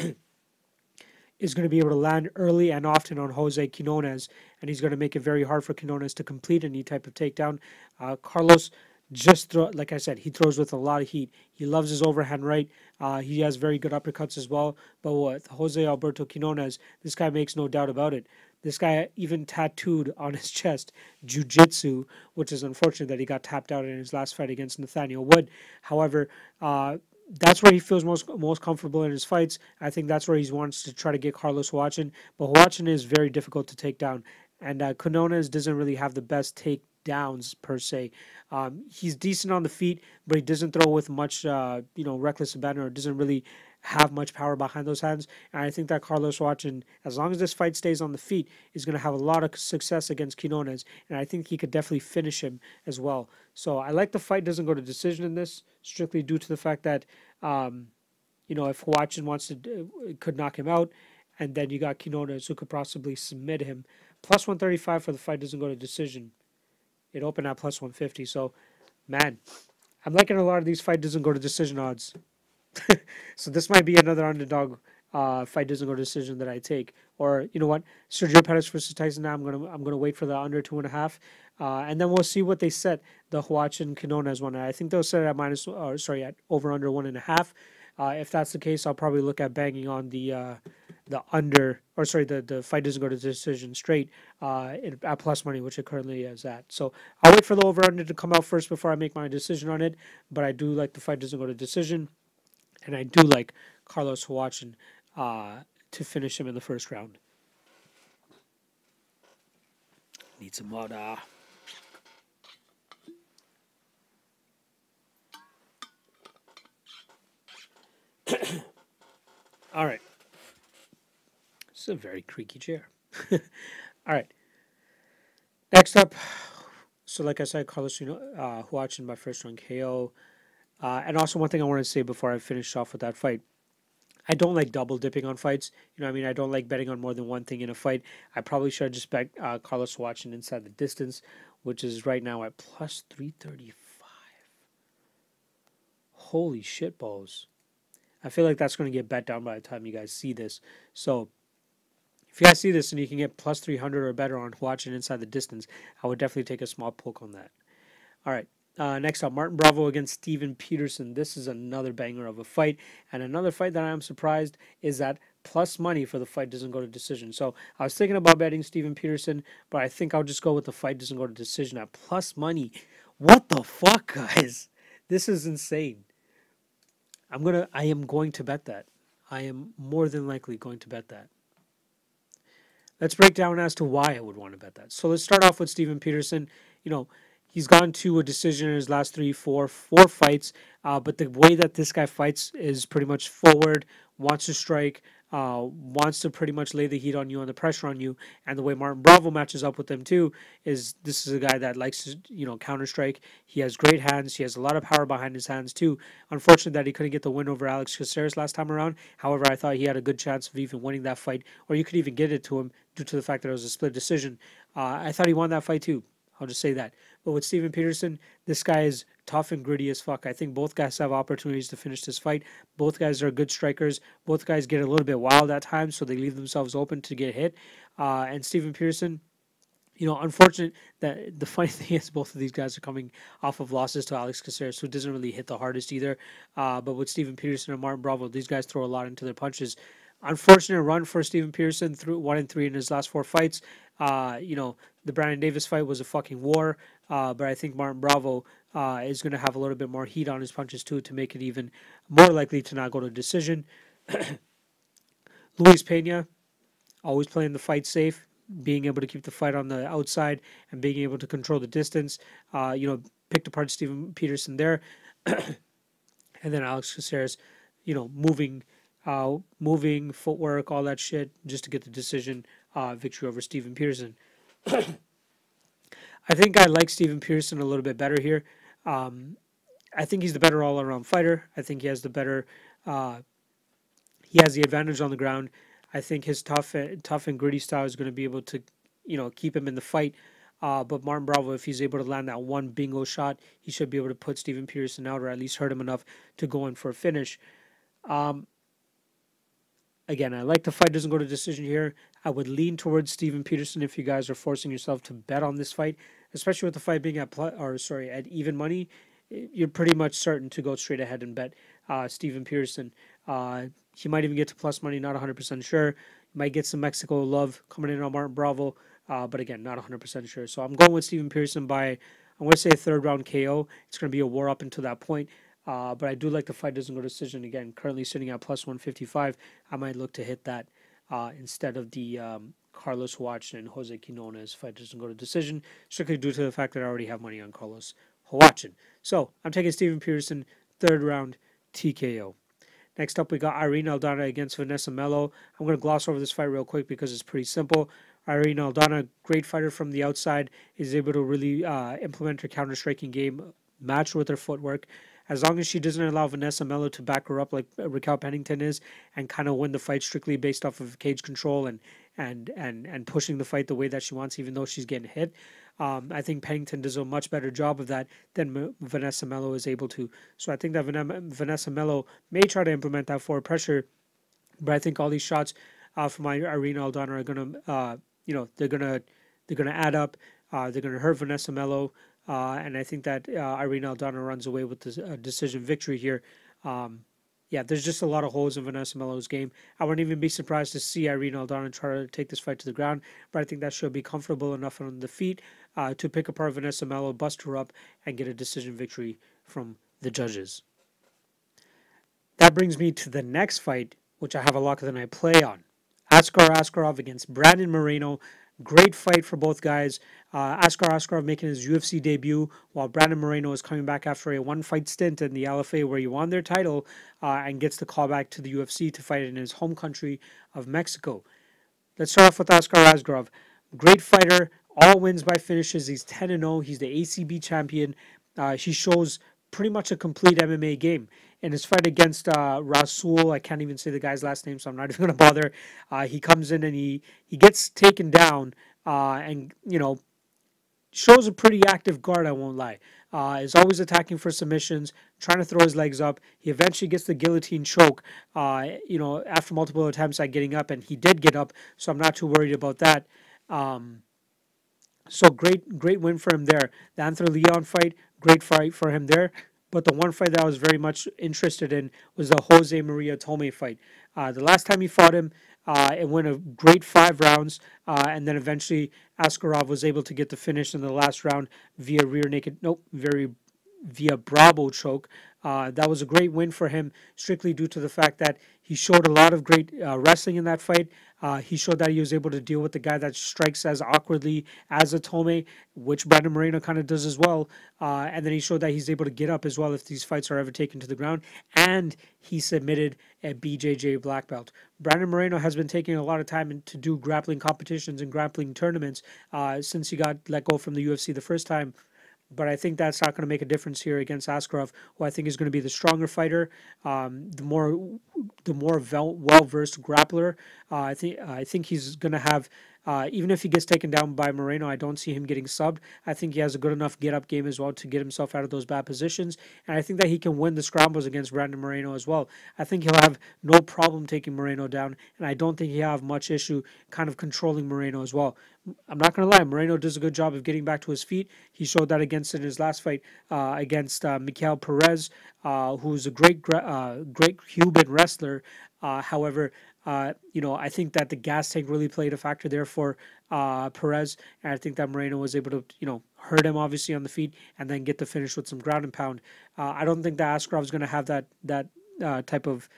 is going to be able to land early and often on Jose Quinones, and he's going to make it very hard for Quinones to complete any type of takedown. Uh, Carlos just throw, like I said, he throws with a lot of heat. He loves his overhand right. Uh, he has very good uppercuts as well. But with Jose Alberto Quinones, this guy makes no doubt about it. This guy even tattooed on his chest jiu-jitsu, which is unfortunate that he got tapped out in his last fight against Nathaniel Wood. However, uh, that's where he feels most most comfortable in his fights. I think that's where he wants to try to get Carlos Huachin. But Huachin is very difficult to take down. And uh, doesn't really have the best takedowns per se. Um, he's decent on the feet, but he doesn't throw with much, uh, you know, reckless abandon or doesn't really have much power behind those hands. And I think that Carlos Huachin, as long as this fight stays on the feet, is going to have a lot of success against Quinones. And I think he could definitely finish him as well. So I like the fight doesn't go to decision in this, strictly due to the fact that, um, you know, if Huachin wants to, uh, could knock him out. And then you got Quinones who could possibly submit him. Plus 135 for the fight doesn't go to decision. It opened at plus 150. So, man, I'm liking a lot of these fight doesn't go to decision odds. so this might be another underdog uh, fight doesn't go decision that I take. Or you know what, Sergio Pettis versus Tyson. Now I'm gonna I'm gonna wait for the under two and a half, uh, and then we'll see what they set the Huachin Quinones one. I think they'll set it at minus or sorry at over under one and a half. Uh, if that's the case, I'll probably look at banging on the uh, the under or sorry the the fight doesn't go to decision straight uh, at plus money, which it currently is at. So I'll wait for the over under to come out first before I make my decision on it. But I do like the fight doesn't go to decision and I do like Carlos Huachin uh, to finish him in the first round. Need some water. All right. This is a very creaky chair. All right. Next up, so like I said, Carlos uh, Huachin by first round KO. Uh, and also, one thing I want to say before I finish off with that fight. I don't like double dipping on fights. You know, I mean, I don't like betting on more than one thing in a fight. I probably should just bet uh, Carlos Huachin inside the distance, which is right now at plus 335. Holy shit balls. I feel like that's going to get bet down by the time you guys see this. So, if you guys see this and you can get plus 300 or better on Huachin inside the distance, I would definitely take a small poke on that. All right. Uh, next up, Martin Bravo against Steven Peterson. This is another banger of a fight. And another fight that I'm surprised is that plus money for the fight doesn't go to decision. So I was thinking about betting Steven Peterson, but I think I'll just go with the fight doesn't go to decision at plus money. What the fuck, guys? This is insane. I'm gonna I am going to bet that. I am more than likely going to bet that. Let's break down as to why I would want to bet that. So let's start off with Steven Peterson. You know, He's gone to a decision in his last three, four, four fights. Uh, but the way that this guy fights is pretty much forward, wants to strike, uh, wants to pretty much lay the heat on you and the pressure on you. And the way Martin Bravo matches up with them too is this is a guy that likes to you know counter strike. He has great hands. He has a lot of power behind his hands too. Unfortunate that he couldn't get the win over Alex Caceres last time around. However, I thought he had a good chance of even winning that fight, or you could even get it to him due to the fact that it was a split decision. Uh, I thought he won that fight too. I'll just say that. But with Steven Peterson, this guy is tough and gritty as fuck. I think both guys have opportunities to finish this fight. Both guys are good strikers. Both guys get a little bit wild at times, so they leave themselves open to get hit. Uh, and Steven Peterson, you know, unfortunate that the funny thing is both of these guys are coming off of losses to Alex Caceres, who doesn't really hit the hardest either. Uh, but with Steven Peterson and Martin Bravo, these guys throw a lot into their punches. Unfortunate run for Steven Peterson through one and three in his last four fights. Uh, you know, the Brandon Davis fight was a fucking war, uh, but I think Martin Bravo uh, is going to have a little bit more heat on his punches too to make it even more likely to not go to decision. Luis Pena, always playing the fight safe, being able to keep the fight on the outside and being able to control the distance. Uh, you know, picked apart Steven Peterson there, and then Alex Caceres, you know, moving, uh, moving footwork, all that shit, just to get the decision uh, victory over Steven Peterson. I think I like Steven Peterson a little bit better here. Um, I think he's the better all around fighter. I think he has the better, uh, he has the advantage on the ground. I think his tough, tough and gritty style is going to be able to, you know, keep him in the fight. Uh, but Martin Bravo, if he's able to land that one bingo shot, he should be able to put Steven Peterson out or at least hurt him enough to go in for a finish. Um, again, I like the fight doesn't go to decision here. I would lean towards Steven Peterson if you guys are forcing yourself to bet on this fight, especially with the fight being at or sorry at even money. You're pretty much certain to go straight ahead and bet uh, Steven Peterson. Uh, he might even get to plus money, not 100% sure. You might get some Mexico love coming in on Martin Bravo, uh, but again, not 100% sure. So I'm going with Steven Pearson by, I'm going to say a third round KO. It's going to be a war up until that point. Uh, but I do like the fight doesn't go decision. Again, currently sitting at plus 155. I might look to hit that uh, instead of the um, Carlos Huachin and Jose Quinones fight doesn't go to decision, strictly due to the fact that I already have money on Carlos Huachin. So I'm taking Steven Pearson, third round TKO. Next up, we got Irene Aldana against Vanessa Melo. I'm going to gloss over this fight real quick because it's pretty simple. Irene Aldana, great fighter from the outside, is able to really uh, implement her counter striking game, match with her footwork. As long as she doesn't allow Vanessa Melo to back her up like Raquel Pennington is, and kind of win the fight strictly based off of cage control and and and and pushing the fight the way that she wants, even though she's getting hit. Um, I think Pennington does a much better job of that than M- Vanessa Melo is able to. So I think that Van- Vanessa Melo may try to implement that forward pressure, but I think all these shots uh, from Irene Aldana are gonna, uh, you know, they're gonna they're gonna add up. Uh, they're gonna hurt Vanessa Melo, uh, and I think that uh, Irene Aldana runs away with the uh, decision victory here. Um, yeah, there's just a lot of holes in Vanessa Melo's game. I wouldn't even be surprised to see Irene Aldana try to take this fight to the ground, but I think that she'll be comfortable enough on the feet uh, to pick apart Vanessa Melo, bust her up, and get a decision victory from the judges. That brings me to the next fight, which I have a lock of the night play on. Askar Askarov against Brandon Moreno. Great fight for both guys. Uh, Askar Askarov making his UFC debut, while Brandon Moreno is coming back after a one-fight stint in the LFA where he won their title uh, and gets the call back to the UFC to fight in his home country of Mexico. Let's start off with Askar Askarov. Great fighter, all wins by finishes. He's 10 0. He's the ACB champion. Uh, he shows pretty much a complete MMA game. In his fight against uh, Rasul, I can't even say the guy's last name, so I'm not even to bother. Uh, he comes in and he, he gets taken down uh, and, you know, shows a pretty active guard, I won't lie. Uh, is always attacking for submissions, trying to throw his legs up. He eventually gets the guillotine choke, uh, you know, after multiple attempts at getting up, and he did get up, so I'm not too worried about that. Um, so great, great win for him there. The Anthony Leon fight, great fight for him there. But the one fight that I was very much interested in was the Jose Maria Tome fight. Uh, the last time he fought him, uh, it went a great five rounds, uh, and then eventually Askarov was able to get the finish in the last round via rear naked, nope, very via Bravo choke. Uh, that was a great win for him, strictly due to the fact that he showed a lot of great uh, wrestling in that fight. Uh, he showed that he was able to deal with the guy that strikes as awkwardly as a Tome, which Brandon Moreno kind of does as well. Uh, and then he showed that he's able to get up as well if these fights are ever taken to the ground. And he submitted a BJJ black belt. Brandon Moreno has been taking a lot of time to do grappling competitions and grappling tournaments uh, since he got let go from the UFC the first time but I think that's not going to make a difference here against Askarov, who I think is going to be the stronger fighter, um, the more the more well versed grappler. Uh, I think I think he's going to have uh, even if he gets taken down by Moreno, I don't see him getting subbed. I think he has a good enough get up game as well to get himself out of those bad positions. And I think that he can win the scrambles against Brandon Moreno as well. I think he'll have no problem taking Moreno down. And I don't think he'll have much issue kind of controlling Moreno as well. I'm not going to lie, Moreno does a good job of getting back to his feet. He showed that against in his last fight uh, against uh, Maikel Perez, uh, who's a great, uh, great Cuban wrestler. Uh, however, uh, you know, I think that the gas tank really played a factor there for uh, Perez, and I think that Moreno was able to, you know, hurt him obviously on the feet and then get the finish with some ground and pound. Uh, I don't think that is going to have that that uh, type of.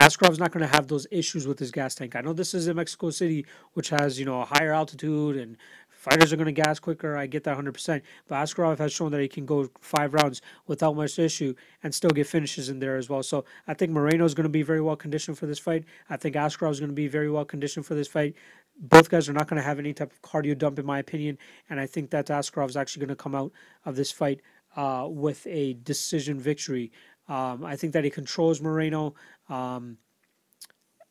Askarov's not going to have those issues with his gas tank. I know this is in Mexico City, which has you know a higher altitude and Fighters are going to gas quicker. I get that 100%. But Askarov has shown that he can go five rounds without much issue and still get finishes in there as well. So I think Moreno is going to be very well conditioned for this fight. I think Askarov is going to be very well conditioned for this fight. Both guys are not going to have any type of cardio dump, in my opinion. And I think that Askarov is actually going to come out of this fight uh, with a decision victory. Um, I think that he controls Moreno. Um,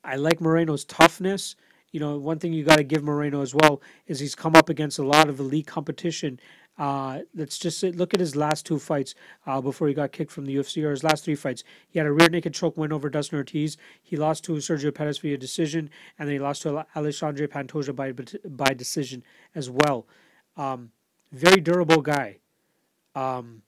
I like Moreno's toughness you know, one thing you got to give Moreno as well is he's come up against a lot of elite competition. Uh, let's just look at his last two fights uh, before he got kicked from the UFC, or his last three fights. He had a rear naked choke win over Dustin Ortiz. He lost to Sergio Pettis via decision, and then he lost to Alexandre Pantoja by by decision as well. Um, very durable guy. Um,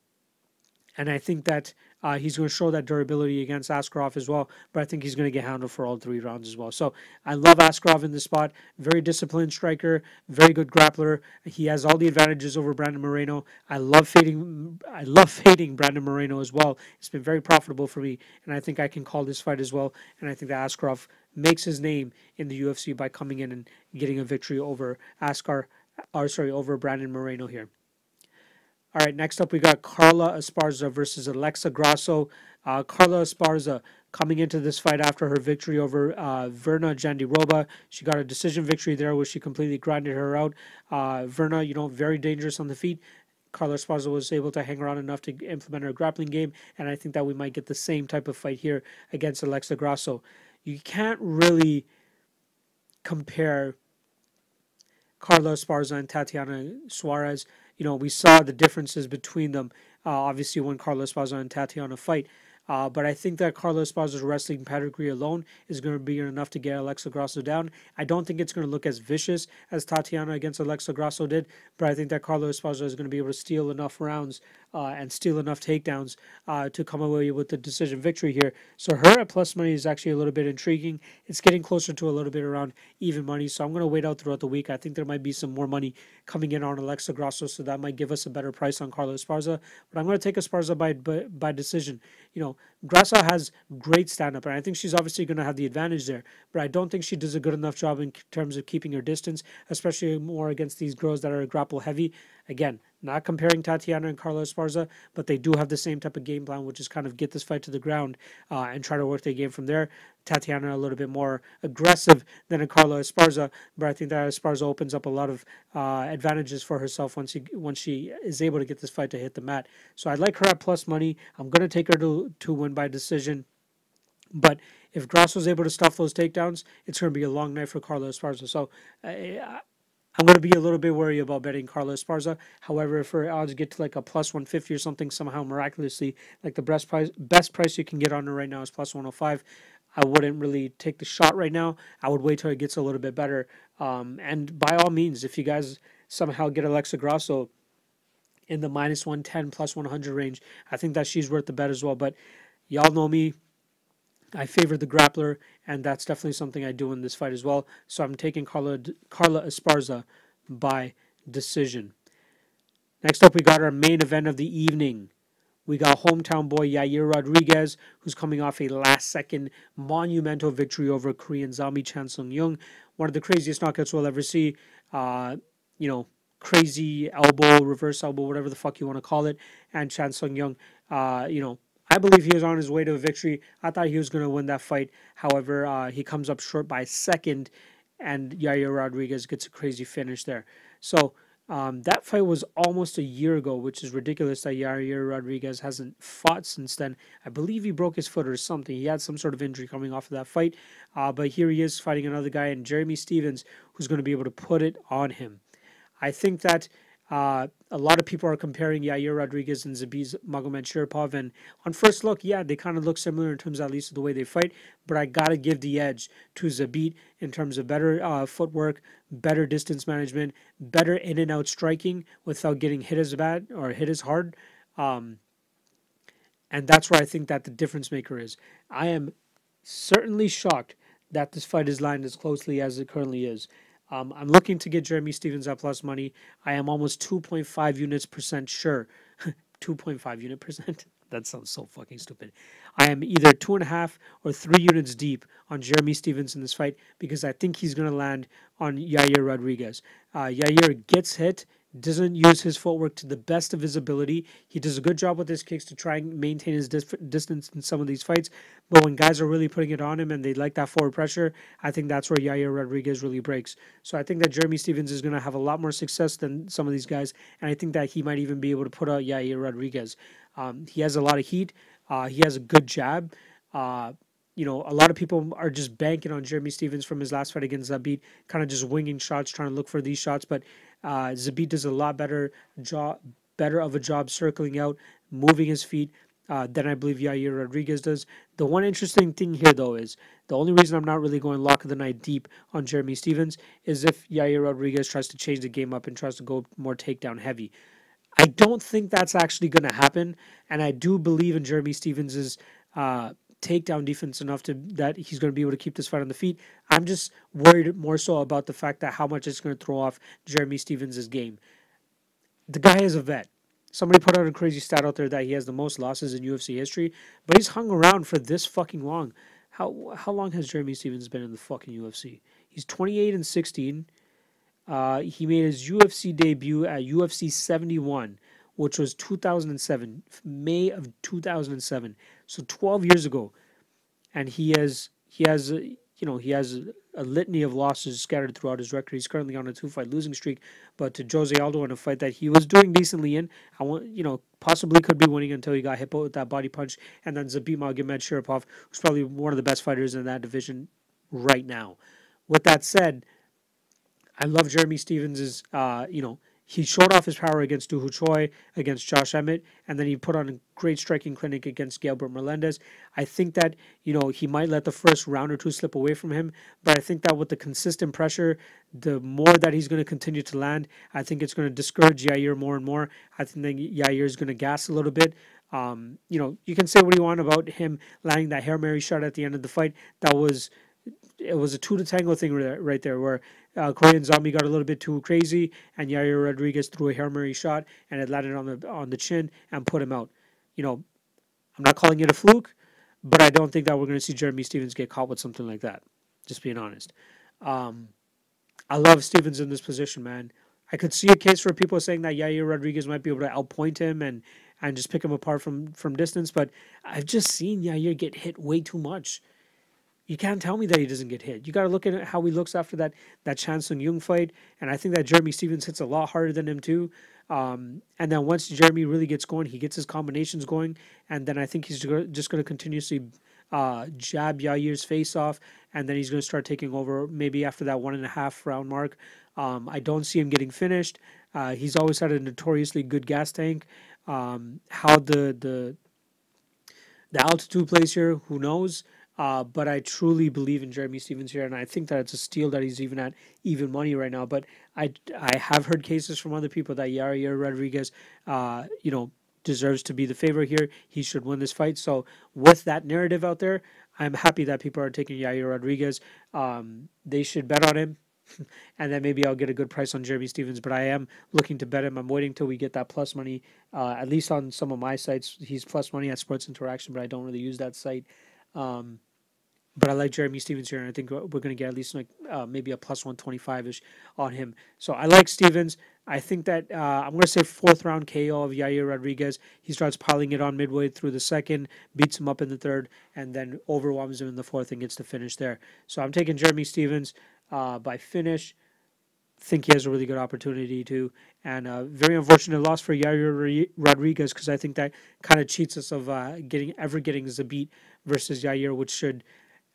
and I think that uh, he's going to show that durability against Askarov as well, but I think he's going to get handled for all three rounds as well. So I love Askarov in this spot. Very disciplined striker, very good grappler. He has all the advantages over Brandon Moreno. I love fading. I love fading Brandon Moreno as well. It's been very profitable for me, and I think I can call this fight as well. And I think that Askarov makes his name in the UFC by coming in and getting a victory over Askar, or sorry, over Brandon Moreno here. All right, next up we got Carla Esparza versus Alexa Grasso. Uh, Carla Esparza coming into this fight after her victory over uh, Virna Jandiroba. She got a decision victory there where she completely grinded her out. Uh, Virna, you know, very dangerous on the feet. Carla Esparza was able to hang around enough to implement her grappling game, and I think that we might get the same type of fight here against Alexa Grasso. You can't really compare Carla Esparza and Tatiana Suarez you know, we saw the differences between them. Uh, obviously, when Carlos Esparza and Tatiana fight, uh, but I think that Carlos Esparza's wrestling pedigree alone is going to be enough to get Alexa Grasso down. I don't think it's going to look as vicious as Tatiana against Alexa Grasso did, but I think that Carlos Esparza is going to be able to steal enough rounds uh, and steal enough takedowns uh, to come away with the decision victory here. So her at plus money is actually a little bit intriguing. It's getting closer to a little bit around even money, so I'm going to wait out throughout the week. I think there might be some more money coming in on Alexa Grasso, so that might give us a better price on Carlos Esparza. But I'm going to take Esparza by, by, by decision. You know, Grasso has great stand up, and I think she's obviously going to have the advantage there. But I don't think she does a good enough job in terms of keeping her distance, especially more against these girls that are grapple heavy. Again, not comparing Tatiana and Carla Esparza, but they do have the same type of game plan, which is kind of get this fight to the ground uh, and try to work the game from there. Tatiana a little bit more aggressive than a Carla Esparza, but I think that Esparza opens up a lot of uh, advantages for herself once she once she is able to get this fight to hit the mat. So I'd like her at plus money. I'm going to take her to to win by decision. But if Grasso is able to stuff those takedowns, it's going to be a long night for Carlos Esparza. So uh, I'm going to be a little bit worried about betting Carlos Esparza. However, if her odds get to like a plus 150 or something somehow miraculously, like the best price best price you can get on her right now is plus 105. I wouldn't really take the shot right now. I would wait till it gets a little bit better. Um, and by all means, if you guys somehow get Alexa Grasso in the minus 110 plus 100 range, I think that she's worth the bet as well. But y'all know me. I favor the grappler, and that's definitely something I do in this fight as well. So I'm taking Carla Carla Esparza by decision. Next up, we got our main event of the evening. We got hometown boy Yair Rodriguez, who's coming off a last second monumental victory over Korean zombie Chan Sung Jung. One of the craziest knockouts we'll ever see. Uh, you know, crazy elbow, reverse elbow, whatever the fuck you want to call it. And Chan Sung Jung, uh, you know, I believe he was on his way to a victory. I thought he was going to win that fight. However, uh, he comes up short by a second, and Yair Rodriguez gets a crazy finish there. So um, that fight was almost a year ago, which is ridiculous that Yair Rodriguez hasn't fought since then. I believe he broke his foot or something. He had some sort of injury coming off of that fight. Uh, but here he is fighting another guy, and Jeremy Stephens, who's going to be able to put it on him. I think that uh, a lot of people are comparing Yair Rodriguez and Zabit Magomedsharipov, and on first look, yeah, they kind of look similar in terms, at least, of the way they fight. But I gotta give the edge to Zabit in terms of better uh, footwork, better distance management, better in and out striking without getting hit as bad or hit as hard. Um, and that's where I think that the difference maker is. I am certainly shocked that this fight is lined as closely as it currently is. Um, I'm looking to get Jeremy Stephens at plus money. I am almost 2.5 units percent sure. 2.5 unit percent. that sounds so fucking stupid. I am either two and a half or three units deep on Jeremy Stephens in this fight because I think he's going to land on Yair Rodriguez. Uh, Yair gets hit doesn't use his footwork to the best of his ability. He does a good job with his kicks to try and maintain his dis- distance in some of these fights. But when guys are really putting it on him and they like that forward pressure, I think that's where Yair Rodriguez really breaks. So I think that Jeremy Stephens is going to have a lot more success than some of these guys. And I think that he might even be able to put out Yair Rodriguez. Um, he has a lot of heat. Uh, he has a good jab. Uh, you know, a lot of people are just banking on Jeremy Stephens from his last fight against Zabit, kind of just winging shots, trying to look for these shots. But uh, Zabit does a lot better job, better of a job circling out, moving his feet uh, than I believe Yair Rodriguez does. The one interesting thing here, though, is the only reason I'm not really going lock of the night deep on Jeremy Stephens is if Yair Rodriguez tries to change the game up and tries to go more takedown heavy. I don't think that's actually going to happen, and I do believe in Jeremy Stephens's uh, takedown defense enough to that he's going to be able to keep this fight on the feet. I'm just worried more so about the fact that how much it's going to throw off Jeremy Stephens' game. The guy is a vet. Somebody put out a crazy stat out there that he has the most losses in UFC history, but he's hung around for this fucking long. How how long has Jeremy Stephens been in the fucking UFC? He's 28 and 16. Uh, he made his UFC debut at UFC 71, which was 2007, May of 2007. So 12 years ago, and he has he has you know he has a litany of losses scattered throughout his record. He's currently on a two-fight losing streak, but to Jose Aldo in a fight that he was doing decently in, I want you know possibly could be winning until he got hit with that body punch, and then Zabit Magomedsharipov, who's probably one of the best fighters in that division right now. With that said, I love Jeremy Stephens's uh, you know he showed off his power against Ho Choi, against Josh Emmett, and then he put on a great striking clinic against Gilbert Melendez. I think that, you know, he might let the first round or two slip away from him, but I think that with the consistent pressure, the more that he's going to continue to land, I think it's going to discourage Yair more and more. I think that Yair is going to gas a little bit. Um, you know, you can say what you want about him landing that Hail Mary shot at the end of the fight. That was it was a two to tango thing right there, where uh, Korean Zombie got a little bit too crazy, and Yair Rodriguez threw a Hail Mary shot, and it landed on the on the chin and put him out. You know, I'm not calling it a fluke, but I don't think that we're going to see Jeremy Stephens get caught with something like that. Just being honest. Um, I love Stephens in this position, man. I could see a case for people saying that Yair Rodriguez might be able to outpoint him and and just pick him apart from from distance, but I've just seen Yair get hit way too much. You can't tell me that he doesn't get hit. You got to look at how he looks after that that Chan Sung Jung fight, and I think that Jeremy Stephens hits a lot harder than him too. Um, and then once Jeremy really gets going, he gets his combinations going, and then I think he's just going to continuously uh, jab Yair's face off, and then he's going to start taking over maybe after that one and a half round mark. Um, I don't see him getting finished. Uh, he's always had a notoriously good gas tank. Um, how the the the altitude plays here, who knows? Uh, but I truly believe in Jeremy Stephens here, and I think that it's a steal that he's even at even money right now. But I, I have heard cases from other people that Yair Rodriguez, uh, you know, deserves to be the favorite here. He should win this fight. So with that narrative out there, I'm happy that people are taking Yair Rodriguez. Um, they should bet on him. and then maybe I'll get a good price on Jeremy Stephens. But I am looking to bet him. I'm waiting till we get that plus money. Uh, at least on some of my sites, he's plus money at Sports Interaction, but I don't really use that site. Um, but I like Jeremy Stephens here, and I think we're going to get at least like uh, maybe a plus 125 ish on him. So I like Stephens. I think that uh, I'm going to say fourth round KO of Yair Rodriguez. He starts piling it on midway through the second, beats him up in the third, and then overwhelms him in the fourth and gets the finish there. So I'm taking Jeremy Stephens uh, by finish. Think he has a really good opportunity to, and a very unfortunate loss for Yair Rodriguez because I think that kind of cheats us of uh, getting ever getting Zabit versus Yair, which should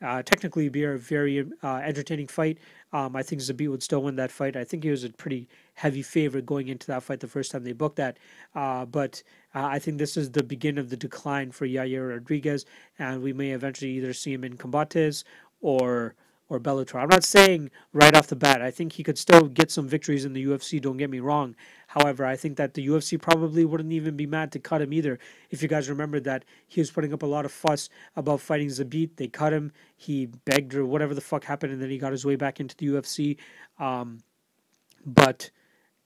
uh, technically be a very uh, entertaining fight. Um, I think Zabit would still win that fight. I think he was a pretty heavy favorite going into that fight the first time they booked that. Uh, but uh, I think this is the beginning of the decline for Yair Rodriguez, and we may eventually either see him in combates or or Bellator. I'm not saying right off the bat. I think he could still get some victories in the UFC. Don't get me wrong. However, I think that the UFC probably wouldn't even be mad to cut him either. If you guys remember that he was putting up a lot of fuss about fighting Zabit, they cut him. He begged or whatever the fuck happened, and then he got his way back into the UFC. Um, but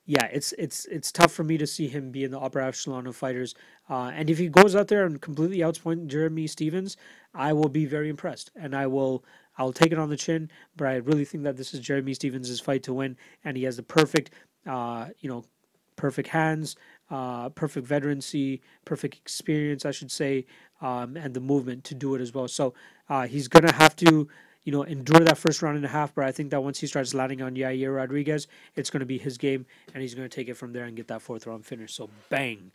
yeah, it's it's it's tough for me to see him be in the upper echelon of fighters. Uh, and if he goes out there and completely outspoint Jeremy Stephens, I will be very impressed, and I will I'll take it on the chin, but I really think that this is Jeremy Stephens' fight to win, and he has the perfect, uh, you know, perfect hands, uh, perfect veterancy, perfect experience, I should say, um, and the movement to do it as well. So uh, he's gonna have to, you know, endure that first round and a half. But I think that once he starts landing on Yair Rodriguez, it's gonna be his game, and he's gonna take it from there and get that fourth round finish. So bang.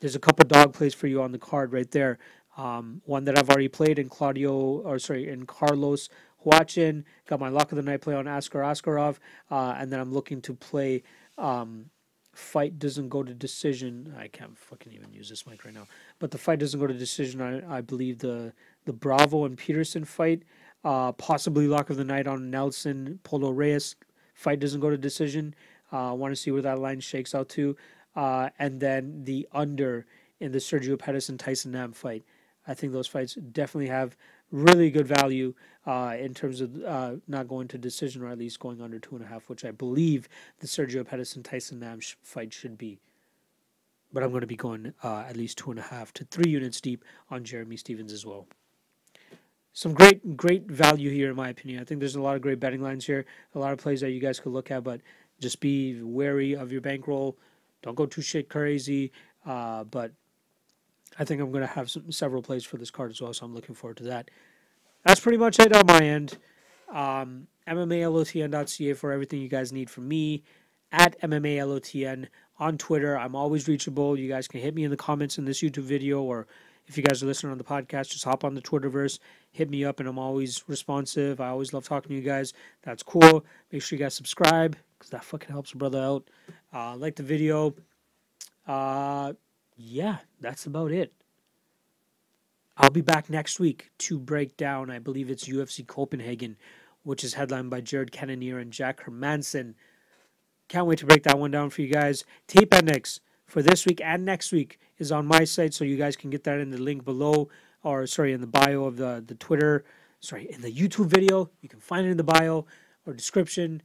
There's a couple dog plays for you on the card right there. Um, one that I've already played in Claudio, or sorry, in Carlos Huachin. Got my lock of the night play on Askar Askarov, uh, and then I'm looking to play. Um, fight doesn't go to decision. I can't fucking even use this mic right now. But the fight doesn't go to decision. I, I believe the the Bravo and Peterson fight, uh, possibly lock of the night on Nelson Polo Reyes fight doesn't go to decision. Uh, I want to see where that line shakes out to, uh, and then the under in the Sergio Pettis and Tyson Nam fight. I think those fights definitely have really good value uh, in terms of uh, not going to decision or at least going under two and a half, which I believe the Sergio and Tyson Nam sh- fight should be. But I'm going to be going uh, at least two and a half to three units deep on Jeremy Stephens as well. Some great, great value here, in my opinion. I think there's a lot of great betting lines here, a lot of plays that you guys could look at, but just be wary of your bankroll. Don't go too shit crazy. Uh, but I think I'm going to have some, several plays for this card as well, so I'm looking forward to that. That's pretty much it on my end. Um, MMALOTN.ca for everything you guys need from me. At MMALOTN on Twitter. I'm always reachable. You guys can hit me in the comments in this YouTube video, or if you guys are listening on the podcast, just hop on the Twitterverse, hit me up, and I'm always responsive. I always love talking to you guys. That's cool. Make sure you guys subscribe because that fucking helps a brother out. Uh, like the video. Uh, yeah, that's about it. I'll be back next week to break down, I believe it's UFC Copenhagen, which is headlined by Jared Cannonier and Jack Hermansson. Can't wait to break that one down for you guys. Tape index for this week and next week is on my site, so you guys can get that in the link below, or sorry, in the bio of the, the Twitter, sorry, in the YouTube video. You can find it in the bio or description.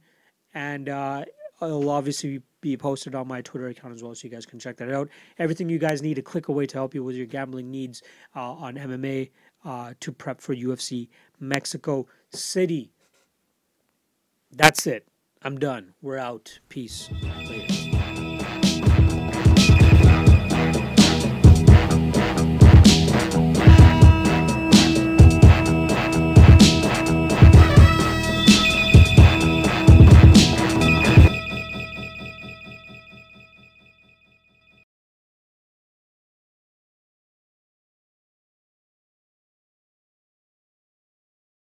And uh, it'll obviously be posted on my Twitter account as well, so you guys can check that out. Everything you guys need a click away to help you with your gambling needs uh, on MMA uh, to prep for UFC Mexico City. That's it. I'm done. We're out. Peace. Later.